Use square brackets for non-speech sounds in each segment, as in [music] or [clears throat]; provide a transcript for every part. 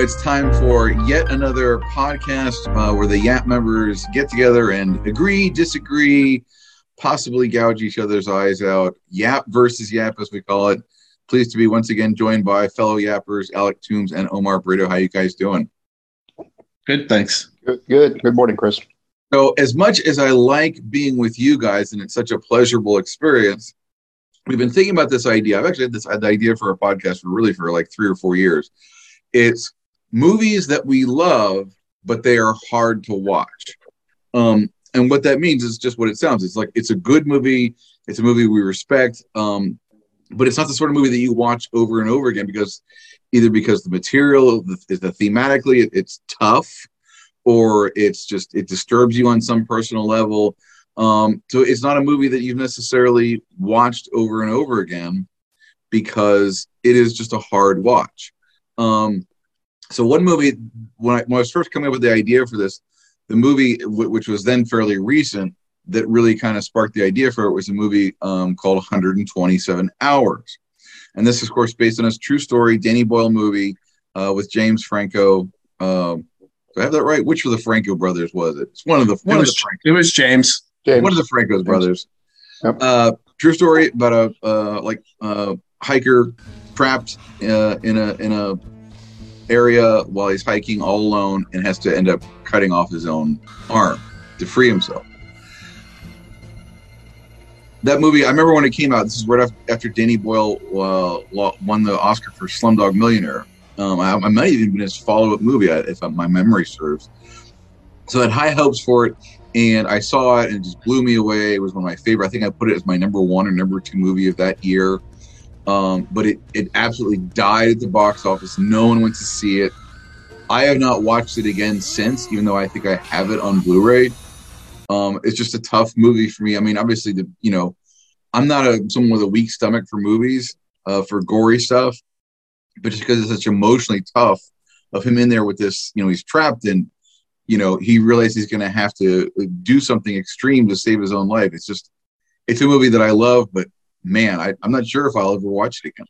it's time for yet another podcast uh, where the YAP members get together and agree, disagree, possibly gouge each other's eyes out. YAP versus YAP, as we call it. Pleased to be once again joined by fellow Yappers, Alec Toombs and Omar Brito. How you guys doing? Good, thanks. Good, good. Good morning, Chris. So, as much as I like being with you guys, and it's such a pleasurable experience, we've been thinking about this idea. I've actually had this idea for a podcast for really for like three or four years. It's movies that we love, but they are hard to watch. Um, and what that means is just what it sounds. It's like it's a good movie. It's a movie we respect. Um, but it's not the sort of movie that you watch over and over again because either because the material is the thematically it, it's tough or it's just it disturbs you on some personal level um, so it's not a movie that you've necessarily watched over and over again because it is just a hard watch um, so one movie when I, when I was first coming up with the idea for this the movie w- which was then fairly recent that really kind of sparked the idea for it was a movie um, called 127 Hours. And this is, of course, based on a true story, Danny Boyle movie uh, with James Franco. Um, do I have that right? Which of the Franco brothers was it? It's one of the one it of was, the Franco, it was James. James. one of the Franco's brothers. Yep. Uh, true story about a uh, like uh, hiker trapped uh, in a in a area while he's hiking all alone and has to end up cutting off his own arm to free himself that movie, I remember when it came out. This is right after Danny Boyle uh, won the Oscar for Slumdog Millionaire. Um, I, I might even been his follow-up movie, if my memory serves. So I had high hopes for it, and I saw it, and it just blew me away. It was one of my favorite. I think I put it as my number one or number two movie of that year. Um, but it it absolutely died at the box office. No one went to see it. I have not watched it again since, even though I think I have it on Blu-ray. Um, it's just a tough movie for me. I mean, obviously, the you know, I'm not a someone with a weak stomach for movies, uh, for gory stuff, but just because it's such emotionally tough of him in there with this, you know, he's trapped and you know he realizes he's going to have to do something extreme to save his own life. It's just, it's a movie that I love, but man, I, I'm not sure if I'll ever watch it again.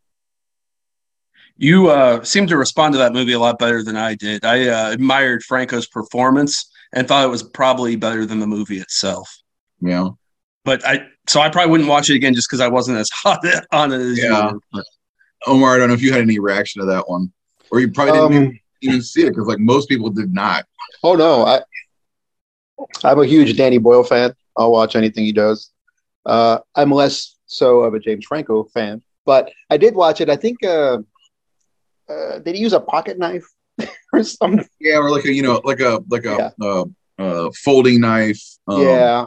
You uh, seem to respond to that movie a lot better than I did. I uh, admired Franco's performance and thought it was probably better than the movie itself. Yeah. But I so I probably wouldn't watch it again just because I wasn't as [laughs] hot on it as Yeah. you. were. Omar, I don't know if you had any reaction to that one, or you probably didn't Um, even see it because like most people did not. Oh no, I I'm a huge Danny Boyle fan. I'll watch anything he does. Uh, I'm less so of a James Franco fan, but I did watch it. I think uh, uh, did he use a pocket knife [laughs] or something? Yeah, or like a you know like a like a uh, uh, folding knife. Um, yeah,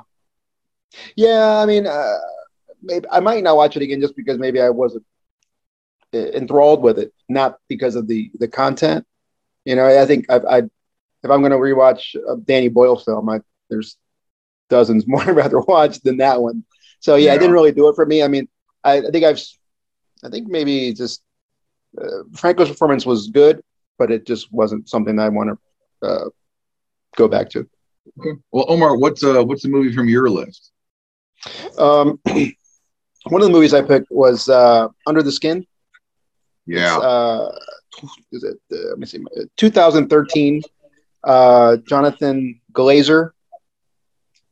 yeah. I mean, uh, maybe I might not watch it again just because maybe I wasn't uh, enthralled with it, not because of the the content. You know, I think I, I if I'm going to rewatch a Danny Boyle film, I, there's dozens [laughs] more I'd rather watch than that one. So yeah, Yeah. it didn't really do it for me. I mean, I, I think I've, I think maybe just uh, Franco's performance was good, but it just wasn't something I want to uh, go back to. Okay. Well, Omar, what's uh what's the movie from your list? Um, [clears throat] one of the movies I picked was uh, Under the Skin. Yeah. Uh, is it? Uh, let me see. 2013. Uh, Jonathan Glazer.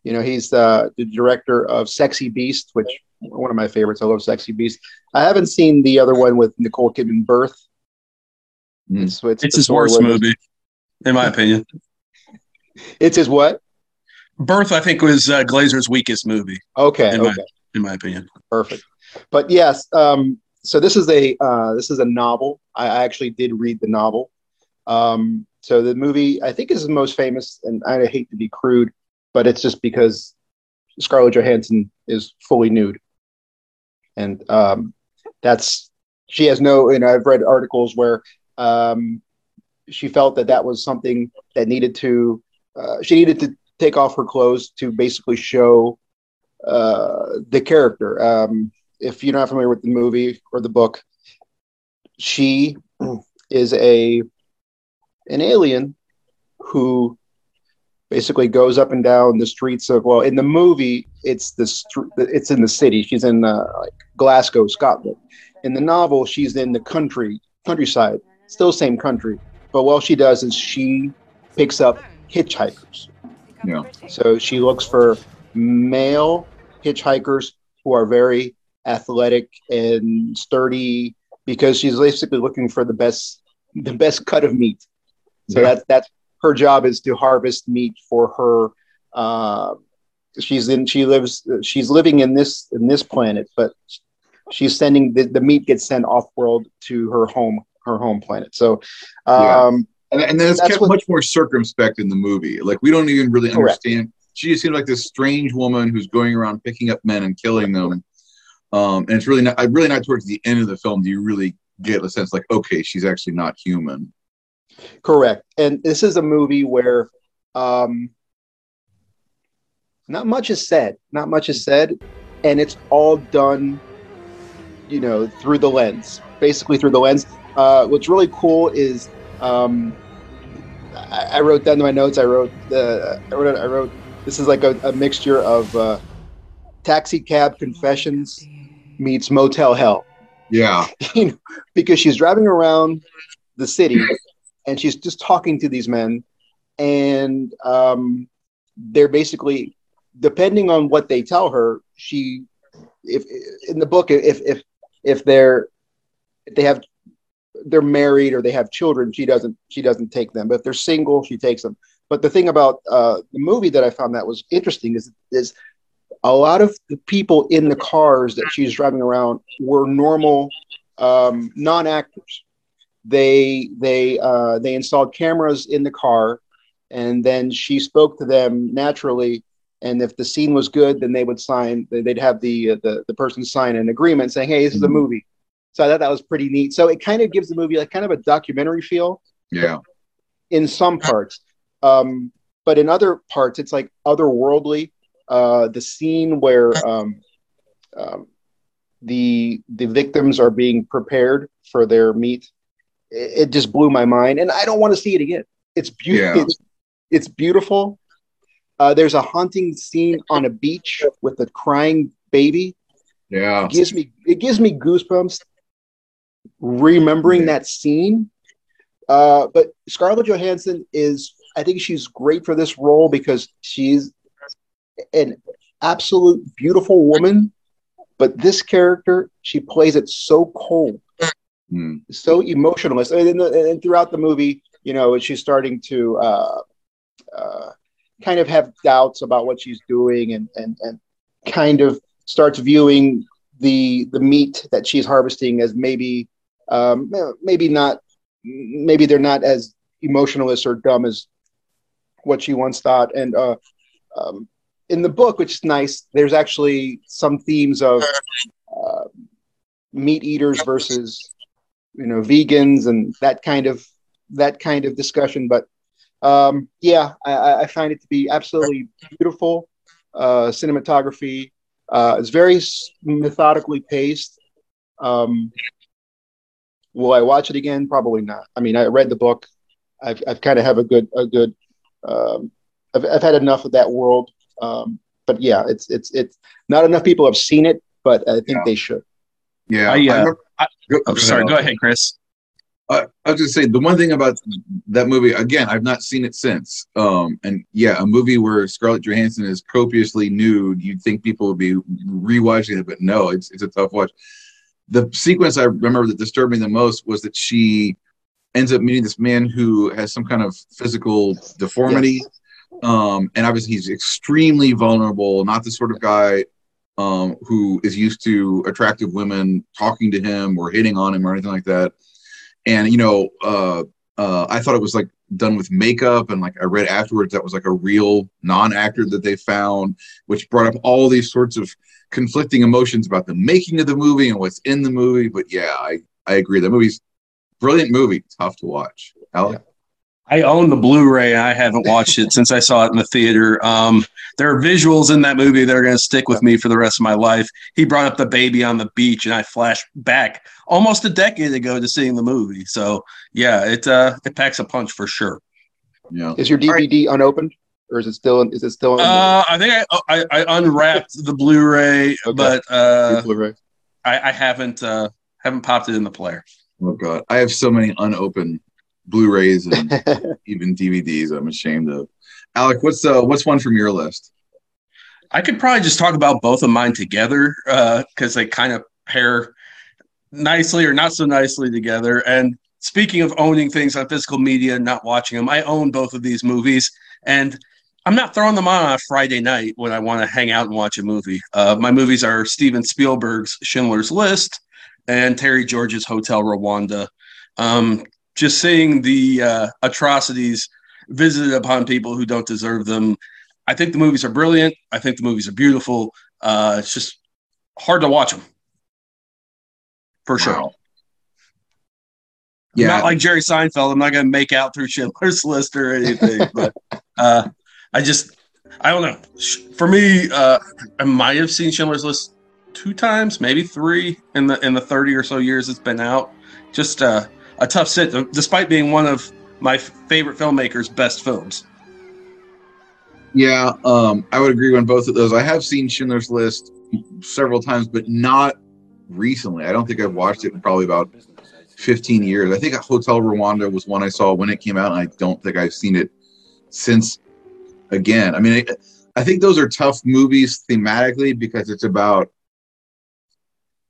You know, he's uh, the director of Sexy Beast, which one of my favorites. I love Sexy Beast. I haven't seen the other one with Nicole Kidman, Birth. Mm. It's, it's, It's his worst movie, in my opinion. [laughs] It's his what? Birth, I think, was uh, Glazer's weakest movie, Okay, In my- okay. in my opinion. Perfect. But yes, um, so this is a uh, this is a novel. I, I actually did read the novel. Um, so the movie I think is the most famous, and I hate to be crude, but it's just because Scarlett Johansson is fully nude, and um, that's she has no. And I've read articles where um, she felt that that was something that needed to uh, she needed to take off her clothes to basically show uh, the character. Um, if you're not familiar with the movie or the book, she is a an alien who basically goes up and down the streets of well in the movie it's the it's in the city she's in uh, like glasgow scotland in the novel she's in the country countryside still same country but what she does is she picks up hitchhikers. Yeah. So she looks for male hitchhikers who are very athletic and sturdy because she's basically looking for the best the best cut of meat. So Yeah. that's that's her job is to harvest meat for her. Uh, she's in she lives she's living in this in this planet, but she's sending the, the meat gets sent off world to her home her home planet. So Yeah. um, And, and then it's kept what- much more circumspect in the movie. Like we don't even really Correct. understand. She just seems like this strange woman who's going around picking up men and killing them. Um, and it's really not. I really not towards the end of the film do you really get a sense like, okay, she's actually not human. Correct. And this is a movie where um, not much is said. Not much is said. And it's all done, you know, through the lens, basically through the lens. Uh, what's really cool is um, I, I wrote down in my notes, I wrote, the, I wrote, I wrote, this is like a, a mixture of uh, taxi cab confessions meets motel hell Yeah, [laughs] you know, because she's driving around the city and she's just talking to these men, and um, they're basically, depending on what they tell her, she, if in the book, if if if they're if they have they're married or they have children, she doesn't she doesn't take them. But if they're single, she takes them. But the thing about uh, the movie that I found that was interesting is is a lot of the people in the cars that she's driving around were normal um, non-actors. They they uh, they installed cameras in the car, and then she spoke to them naturally. And if the scene was good, then they would sign. They'd have the uh, the the person sign an agreement saying, "Hey, this is a Mhm. movie." So I thought that was pretty neat. So it kind of gives the movie like kind of a documentary feel yeah, in some parts, um, but in other parts, it's like otherworldly. Uh, the scene where um, um, the the victims are being prepared for their meat, it, it just blew my mind, and I don't want to see it again. It's beautiful. Yeah. It's, it's beautiful. Uh, there's a haunting scene on a beach with a crying baby. yeah. It gives me it gives me goosebumps remembering that scene. Uh, but Scarlett Johansson is, I think she's great for this role because she's an absolute beautiful woman. But this character, she plays it so cold, Hmm. so emotionless. And, the, and throughout the movie, you know, she's starting to uh, uh, kind of have doubts about what she's doing and, and, and kind of starts viewing the the meat that she's harvesting as maybe um, maybe not maybe they're not as emotionless or dumb as what she once thought and uh, um, in the book which is nice there's actually some themes of uh, meat eaters versus you know vegans and that kind of that kind of discussion but um, yeah I- I, I find it to be absolutely beautiful uh, cinematography uh, it's very methodically paced. Um, will I watch it again? Probably not. I mean, I read the book. I've, I've kind of have a good a good. Um, I've, I've had enough of that world. Um, but yeah, it's it's it's not enough people have seen it, but I think Yeah. they should. Yeah, I, uh, remember- I- go- go sorry. ahead. Go ahead, Chris. Uh, I was just saying the one thing about that movie again, I've not seen it since. Um, and yeah, a movie where Scarlett Johansson is copiously nude, you'd think people would be rewatching it, but no, it's it's a tough watch. The sequence I remember that disturbed me the most was that she ends up meeting this man who has some kind of physical deformity. Um, and obviously he's extremely vulnerable, not the sort of guy um, who is used to attractive women talking to him or hitting on him or anything like that. And you know uh uh i thought it was like done with makeup and like i read afterwards that was like a real non-actor that they found which brought up all these sorts of conflicting emotions about the making of the movie and what's in the movie. But yeah i i agree. That movie's brilliant movie. Tough to watch? I own the Blu-ray. I haven't watched it since I saw it in the theater. Um, there are visuals in that movie that are going to stick with me for the rest of my life. He brought up the baby on the beach, and I flashed back almost a decade ago to seeing the movie. So yeah, it uh, it packs a punch for sure. yeah Is your DVD unopened, or is it still? Is it still? in Uh, I think I, I, I unwrapped the Blu-ray, Okay. but uh, Blu-ray? I, I haven't uh, haven't popped it in the player. oh god i have so many unopened Blu-rays and [laughs] even DVDs. I'm ashamed of. Alec, what's uh, what's one from your list? I could probably just talk about both of mine together because uh, they kind of pair nicely or not so nicely together. And speaking of owning things on physical media, and not watching them, I own both of these movies, and I'm not throwing them on on a Friday night when I want to hang out and watch a movie. Uh, my movies are Steven Spielberg's Schindler's List and Terry George's Hotel Rwanda. Um, just seeing the uh, atrocities visited upon people who don't deserve them. I think the movies are brilliant. I think the movies are beautiful. Uh, it's just hard to watch them for sure. Wow. Yeah, not like Jerry Seinfeld. I'm not going to make out through Schindler's [laughs] List or anything, but uh, I just I don't know. For me, uh, I might have seen Schindler's List two times, maybe three in the in the 30 or so years it's been out. Just uh, a tough sit, despite being one of my favorite filmmakers' best films. Yeah, um, I would agree on both of those. I have seen Schindler's List several times, but not recently. I don't think I've watched it in probably about 15 years. I think Hotel Rwanda was one I saw when it came out, and I don't think I've seen it since again. I mean, I, I think those are tough movies thematically because it's about,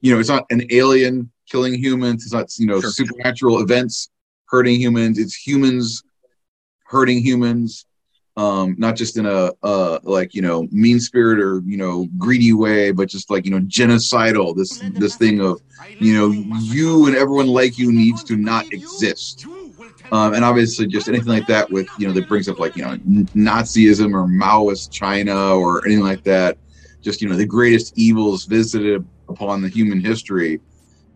you know, it's not an alien killing humans. It's not, you know, sure. supernatural events hurting humans. It's humans hurting humans um not just in a uh like you know mean spirit or you know greedy way but just like you know genocidal this this thing of you know you and everyone like you needs to not exist um and obviously just anything like that with you know that brings up like you know nazism or maoist china or anything like that just you know the greatest evils visited upon the human history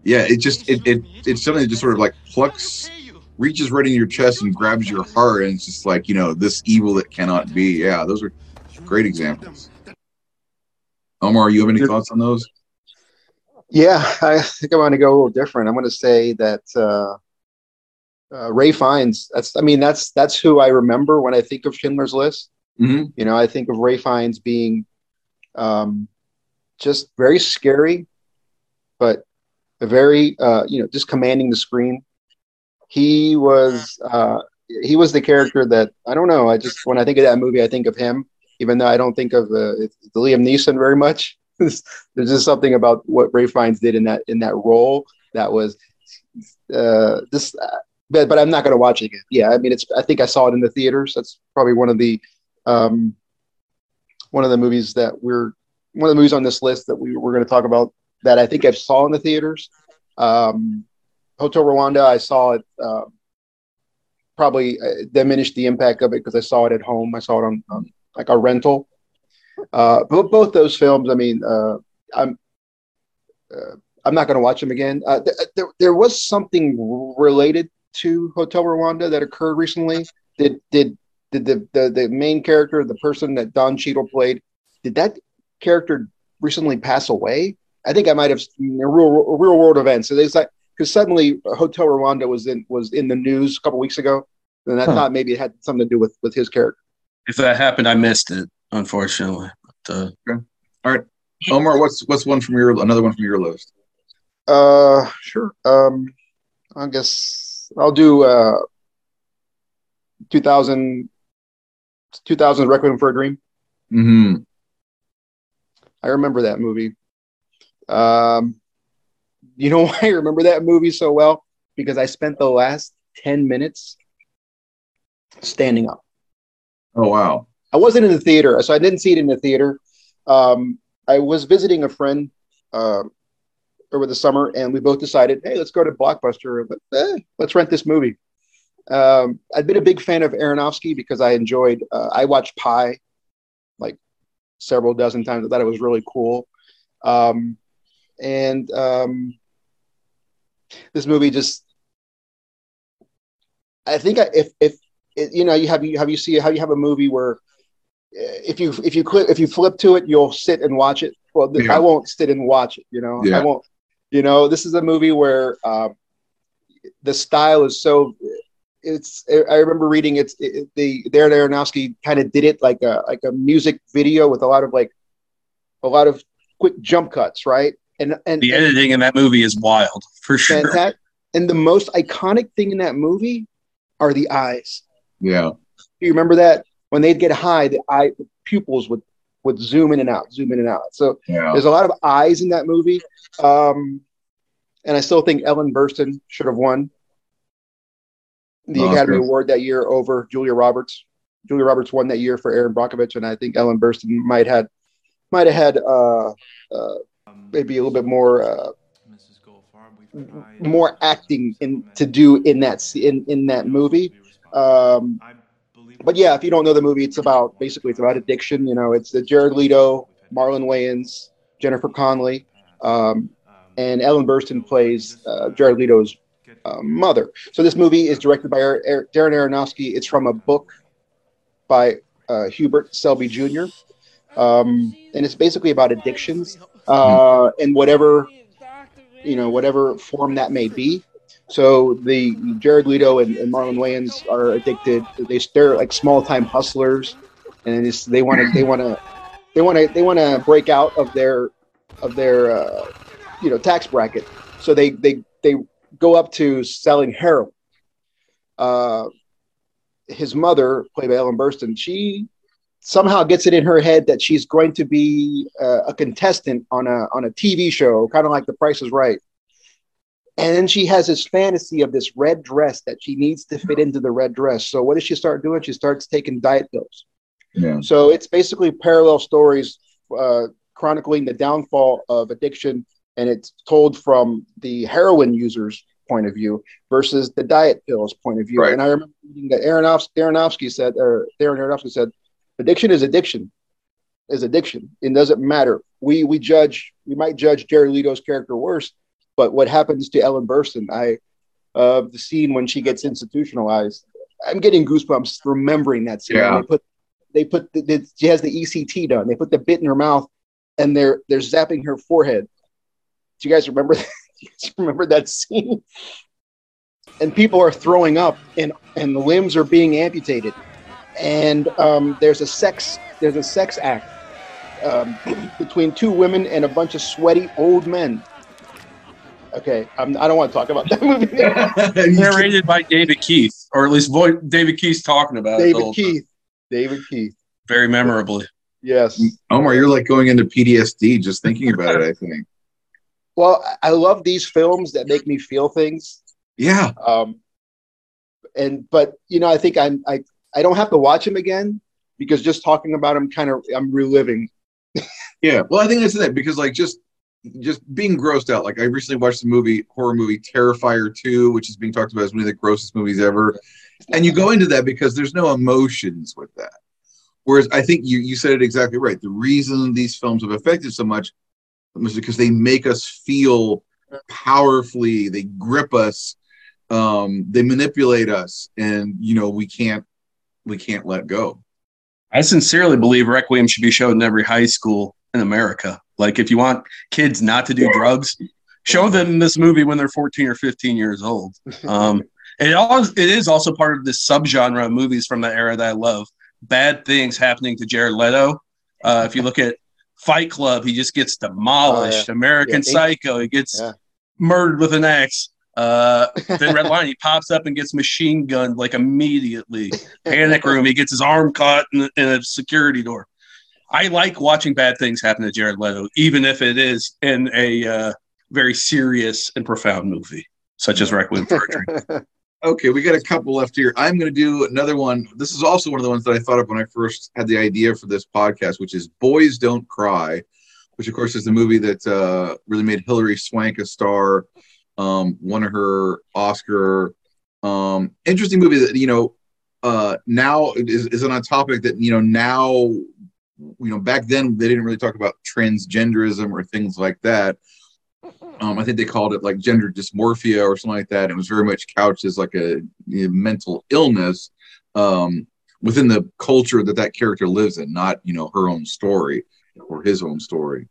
yeah it just it, it it's something that just sort of like plucks reaches right in your chest and grabs your heart, and it's just like you know this evil that cannot be. Yeah, those are great examples. Omar, you have any thoughts on those? Yeah, I think I want to go a little different. I'm going to say that uh, uh, Ralph Fiennes. That's I mean that's that's who I remember when I think of Schindler's List. Mm-hmm. You know, I think of Ralph Fiennes being um, just very scary, but very uh, you know just commanding the screen he was uh, he was the character that I don't know. I just when I think of that movie, I think of him, even though I don't think of uh, Liam Neeson very much. [laughs] There's just something about what Ralph Fiennes did in that in that role that was uh, this. Uh, but, but I'm not going to watch it again. Yeah, I mean, it's. I think I saw it in the theaters. That's probably one of the um, one of the movies that we're one of the movies on this list that we, we're going to talk about that I think I've saw in the theaters. Um, Hotel Rwanda, I saw it. Uh, probably uh, diminished the impact of it because I saw it at home. I saw it on, on like a rental. Uh, but both those films, I mean, uh, I'm uh, I'm not going to watch them again. Uh, th- there, there was something related to Hotel Rwanda that occurred recently. Did did did the, the the main character, the person that Don Cheadle played, did that character recently pass away? I think I might have seen a real real world event. So there's like because suddenly Hotel Rwanda was in was in the news a couple weeks ago, and I huh. thought maybe it had something to do with with his character. If that happened, I missed it, unfortunately. But, uh, okay. All right, Omar, what's what's one from your another one from your list? Uh, sure. Um, I guess I'll do uh, 2000, 2000 Requiem for a Dream. Hmm. I remember that movie. Um, you know [laughs] why I remember that movie so well? Because I spent the last 10 minutes standing up. Oh, wow. I wasn't in the theater, so I didn't see it in the theater. Um, I was visiting a friend uh, over the summer, and we both decided, hey, let's go to Blockbuster. But, eh, let's rent this movie. Um, I'd been a big fan of Aronofsky because I enjoyed, uh, I watched Pi like several dozen times. I thought it was really cool. Um, and um, this movie just I think if if you know you have you have you see how you have a movie where eh, if you if you click if you flip to it you'll sit and watch it. Well, yeah. I won't sit and watch it. You know, yeah. I won't. You know, this is a movie where um, the style is so. It's. I remember reading it's it, the Darren Aronofsky kind of did it like a like a music video with a lot of like a lot of quick jump cuts, right? And and the editing in that movie is wild for sure. Fantastic. And the most iconic thing in that movie are the eyes. Yeah. Do you remember that when they'd get high, the eye the pupils would would zoom in and out, zoom in and out. So Yeah. there's a lot of eyes in that movie, um, and I still think Ellen Burstyn should have won the Oscar. Academy Award that year over Julia Roberts. Julia Roberts won that year for Erin Brockovich, and I think Ellen Burstyn might had might have had uh, uh, maybe a little bit more uh, more acting in to do in that in in that movie. Um, but yeah, if you don't know the movie, it's about basically it's about addiction. You know, it's the Jared Leto, Marlon Wayans, Jennifer Connelly, um, and Ellen Burstyn plays uh, Jared Leto's uh, mother. So this movie is directed by Er- Er- Darren Aronofsky. It's from a book by uh, Hubert Selby Jr. Um, and it's basically about addictions uh, and whatever you know whatever form that may be. So the Jared Leto and, and Marlon Wayans are addicted. They they're like small time hustlers, and they want to they want to they want to they want to break out of their of their uh, you know tax bracket. So they they they go up to selling heroin. Uh, his mother, played by Ellen Burstyn, she somehow gets it in her head that she's going to be uh, a contestant on a on a TV show, kind of like The Price is Right. And then she has this fantasy of this red dress that she needs to fit into the red dress. So what does she start doing? She starts taking diet pills. Yeah. So it's basically parallel stories uh, chronicling the downfall of addiction, and it's told from the heroin user's point of view versus the diet pills point of view. Right. And I remember reading that Aronofsky, Aronofsky said, or Darren Aronofsky said, addiction is addiction, is addiction. It doesn't matter. We we judge. We might judge Jared Leto's character worse, but what happens to Ellen Burstyn? I uh, the scene when she gets institutionalized. I'm getting goosebumps remembering that scene. Yeah. They put they put the, the, she has the ECT done. They put the bit in her mouth, and they're they're zapping her forehead. Do you guys remember? [laughs] You guys remember that scene? And people are throwing up, and and the limbs are being amputated, and um, there's a sex there's a sex act um, [clears throat] between two women and a bunch of sweaty old men. Okay, I'm, I don't want to talk about that [laughs] movie. [laughs] Narrated by David Keith, or at least vo- David Keith's talking about it. David whole time, Keith. David Keith. very memorably. Yes. Omar, you're like going into PTSD just thinking about it, I think. [laughs] Well, I I love these films that make me feel things. Yeah. Um, and but you know, I think I'm I I don't have to watch him again because just talking about him kind of I'm reliving. [laughs] Yeah. Well, I think that's it because like just just being grossed out. Like I recently watched the movie horror movie Terrifier 2, which is being talked about as one of the grossest movies ever. And you go into that because there's no emotions with that. Whereas I think you you said it exactly right. The reason these films have affected so much is because they make us feel powerfully, they grip us, um, they manipulate us, and you know, we can't we can't let go. I sincerely believe Requiem should be shown in every high school in America. Like, if you want kids not to do drugs, show them this movie when they're 14 or 15 years old. [laughs] Um, it, all, it is also part of this subgenre of movies from the era that I love. Bad things happening to Jared Leto. Uh, if you look at Fight Club, he just gets demolished. American Yeah. Psycho, he gets Yeah. murdered with an axe. Uh, then Red Line, he pops up and gets machine gunned like immediately. Panic Room, he gets his arm caught in, in a security door. I like watching bad things happen to Jared Leto, even if it is in a uh, very serious and profound movie, such as Requiem for a Dream. [laughs] Okay, we got a couple left here. I'm going to do another one. This is also one of the ones that I thought of when I first had the idea for this podcast, which is Boys Don't Cry, which of course is the movie that uh, really made Hilary Swank a star, um, won her Oscar. Um, interesting movie that you know uh, now is, is on a topic that you know now you know back then they didn't really talk about transgenderism or things like that. Um, I think they called it like gender dysmorphia or something like that. It was very much couched as like a, know, mental illness um, within the culture that that character lives in, not you know her own story or his own story.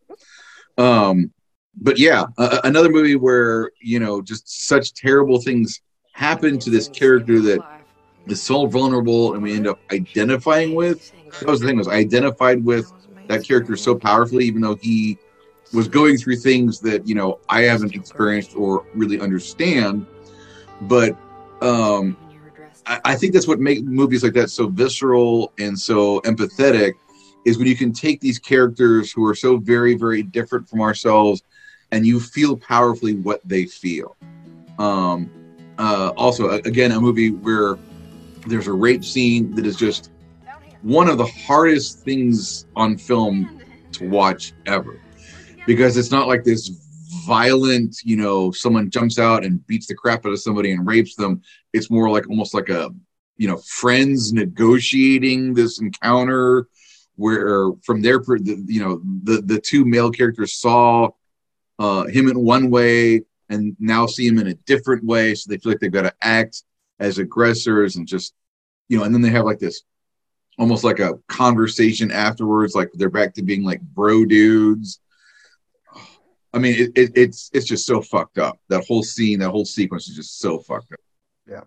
Um, but yeah, uh, another movie where you know just such terrible things happen to this character that is so vulnerable, and we end up identifying with. That was the thing was I identified with that character so powerfully, even though he was going through things that you know I haven't experienced or really understand. But um, I, I think that's what makes movies like that so visceral and so empathetic is when you can take these characters who are so very, very different from ourselves and you feel powerfully what they feel. Um, uh, also, again, a movie where there's a rape scene that is just one of the hardest things on film to watch ever because it's not like this violent, you know, someone jumps out and beats the crap out of somebody and rapes them. It's more like almost like a, you know, friends negotiating this encounter where from their, you know, the, the two male characters saw uh, him in one way and now see him in a different way. So they feel like they've got to act as aggressors and just, you know, and then they have like this almost like a conversation afterwards, like they're back to being like bro dudes. I mean, it, it, it's it's just so fucked up. That whole scene, that whole sequence is just so fucked up. Yeah.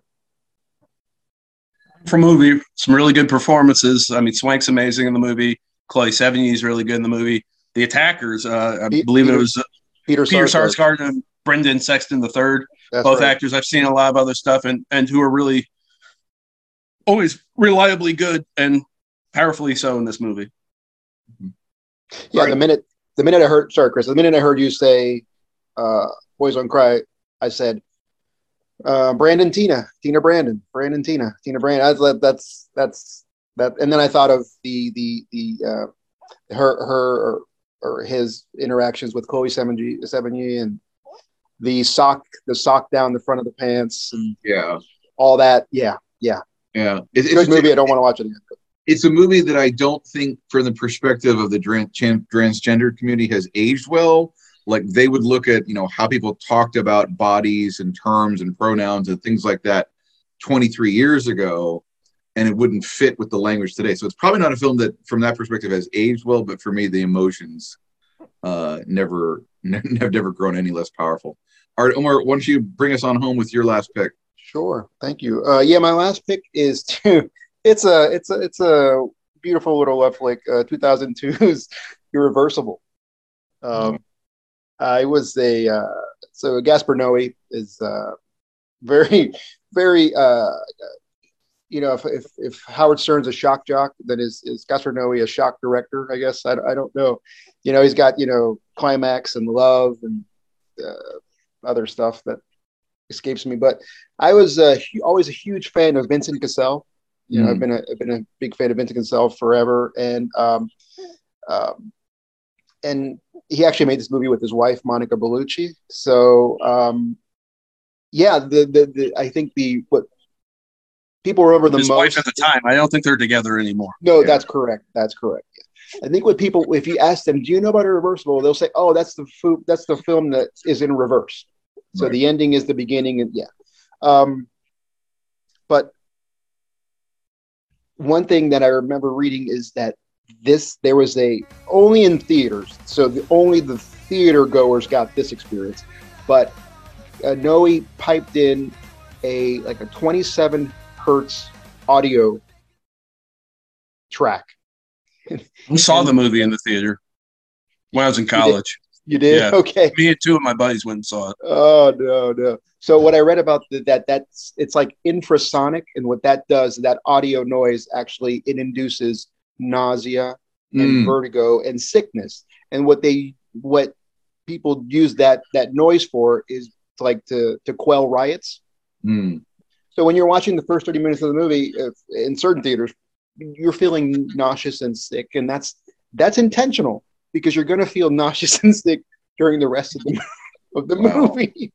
For movie, some really good performances. I mean, Swank's amazing in the movie. Chloe Sevigny is really good in the movie. The attackers, uh, I believe Peter, it was uh, Peter, Peter Sarsgaard. Sarsgaard and Brendan Sexton the third. Both right. actors I've seen a lot of other stuff and and who are really always reliably good and powerfully so in this movie. Yeah, Right. the minute the minute I heard sorry, Chris, the minute I heard you say uh Boys on Cry, I said uh Brandon Teena, Teena Brandon, Brandon Teena, Teena Brandon. That's that's that's that and then I thought of the the the uh her her or, his interactions with Chloe Sevigny, Sevigny and the sock the sock down the front of the pants and Yeah, all that. Yeah, yeah. yeah. It, it's Good movie. I don't want to watch it again. it's a movie that I don't think, from the perspective of the tran- tran- transgender community, has aged well. Like they would look at, you know, how people talked about bodies and terms and pronouns and things like that 23 years ago, and it wouldn't fit with the language today. So it's probably not a film that, from that perspective, has aged well. But for me, the emotions uh, never, [laughs] have never grown any less powerful. All right, Omar, why don't you bring us on home with your last pick? Sure, thank you. Uh, yeah, my last pick is [laughs] to. It's a it's a it's a beautiful little love flick. Uh, 2002's [laughs] Irreversible. Um, I was a uh, so Gaspar Noé is uh, very very uh, you know if, if if Howard Stern's a shock jock, then is is Gaspar Noé a shock director? I guess I, I don't know. You know, he's got you know climax and love and uh, other stuff that escapes me, but. I was uh, always a huge fan of Vincent Cassel. You know, Mm. I've been a, I've been a big fan of Vincent Cassel forever, and um, um, and he actually made this movie with his wife Monica Bellucci. So um, yeah, the, the the I think the what people remember the His most wife at the time. I don't think they're together anymore. no, Yeah. that's correct. That's correct. I think what people, if you ask them, do you know about Irreversible? They'll say, oh, that's the fu- that's the film that is in reverse. So Right. the ending is the beginning, and yeah. Um, but one thing that I remember reading is that this there was a only in theaters, so the, only the theater goers got this experience. But uh, Noe piped in a like a 27 hertz audio track. I saw the movie in the theater when I was in college. You did Yeah. okay. Me and two of my buddies went and saw it. Oh no, no. So what I read about the, that that's it's like infrasonic, and what that does, that audio noise actually it induces nausea and Mm. vertigo and sickness. And what they what people use that that noise for is like to to quell riots. Mm. So when you're watching the first 30 minutes of the movie if, in certain theaters, you're feeling nauseous and sick, and that's that's intentional because you're going to feel [laughs] nauseous and sick during the rest of the [laughs] of the Wow. movie.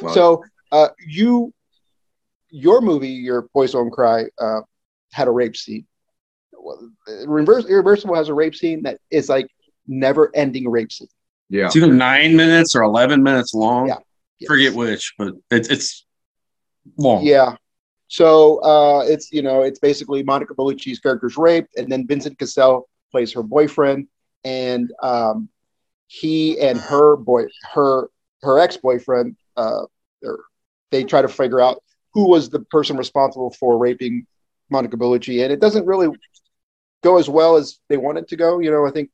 Wow. So uh, you, your movie, your Boys Don't Cry, uh, had a rape scene. Well, Reverse, Irreversible has a rape scene that is like never-ending rape scene. yeah. It's either nine minutes or 11 minutes long. Yeah. Forget which, but it, it's long. Yeah. So uh, it's you know it's basically Monica Bellucci's character's raped, and then Vincent Cassel plays her boyfriend, and um, he and her boy her her ex boyfriend uh, they're- try to figure out who was the person responsible for raping Monica Bellucci, and it doesn't really go as well as they want it to go. You know, I think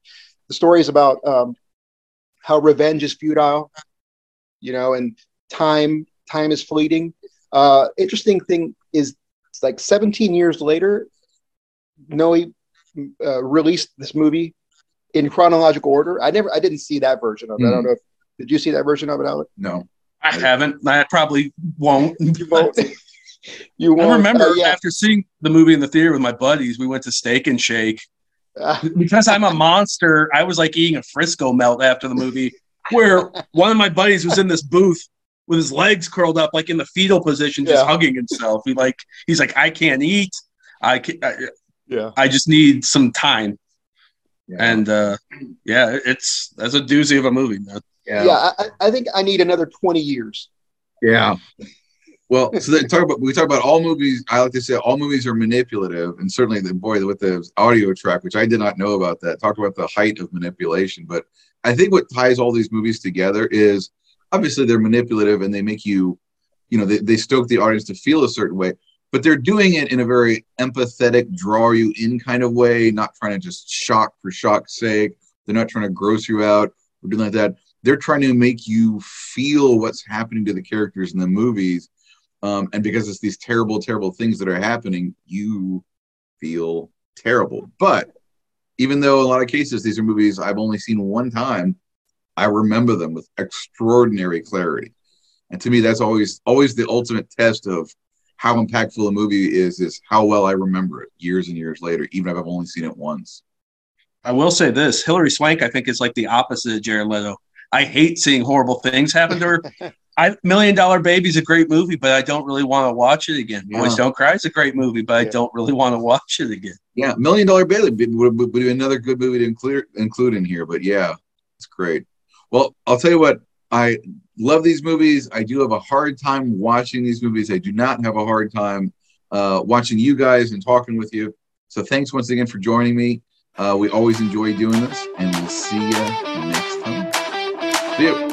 the story is about um, how revenge is futile, you know, and time time is fleeting. Uh, interesting thing is like 17 years later, Noe uh, released this movie in chronological order. I never, I didn't see that version of it. I don't Hmm. know. If, did you see that version of it, Alec? No. I haven't. I probably won't. [laughs] You won't. [laughs] you won't. remember Uh, yeah. after seeing the movie in the theater with my buddies, we went to Steak and Shake. Uh, [laughs] Because I'm a monster, I was like eating a Frisco melt after the movie, where one of my buddies was in this booth with his legs curled up, like in the fetal position, just Yeah. hugging himself. He like he's like, I can't eat. I can, I, yeah. I just need some time. Yeah. And uh, yeah, it's that's a doozy of a movie, man. yeah. Yeah. I, I think I need another 20 years. Yeah. Well, so then talk about we talk about all movies. I like to say all movies are manipulative, and certainly the boy with the audio track, which I did not know about that, talked about the height of manipulation. But I think what ties all these movies together is obviously they're manipulative and they make you, you know, they, they stoke the audience to feel a certain way, but they're doing it in a very empathetic, draw you in kind of way, not trying to just shock for shock's sake. They're not trying to gross you out or doing like that. They're trying to make you feel what's happening to the characters in the movies. Um, and because it's these terrible, terrible things that are happening, you feel terrible. But even though in a lot of cases these are movies I've only seen one time, I remember them with extraordinary clarity. And to me, that's always always the ultimate test of how impactful a movie is, is how well I remember it years and years later, even if I've only seen it once. I will say this: Hilary Swank, I think, is like the opposite of Jared Leto. I hate seeing horrible things happen to her. [laughs] I Million Dollar Baby is a great movie, but I don't really want to watch it again. Yeah. Boys Don't Cry is a great movie, but I Yeah. don't really want to watch it again. Yeah, Million Dollar Baby would, would, would be another good movie to include include in here. But yeah, it's great. Well, I'll tell you what, I love these movies. I do have a hard time watching these movies. I do not have a hard time uh, watching you guys and talking with you. So thanks once again for joining me. Uh, we always enjoy doing this, and we'll see you next time. See you.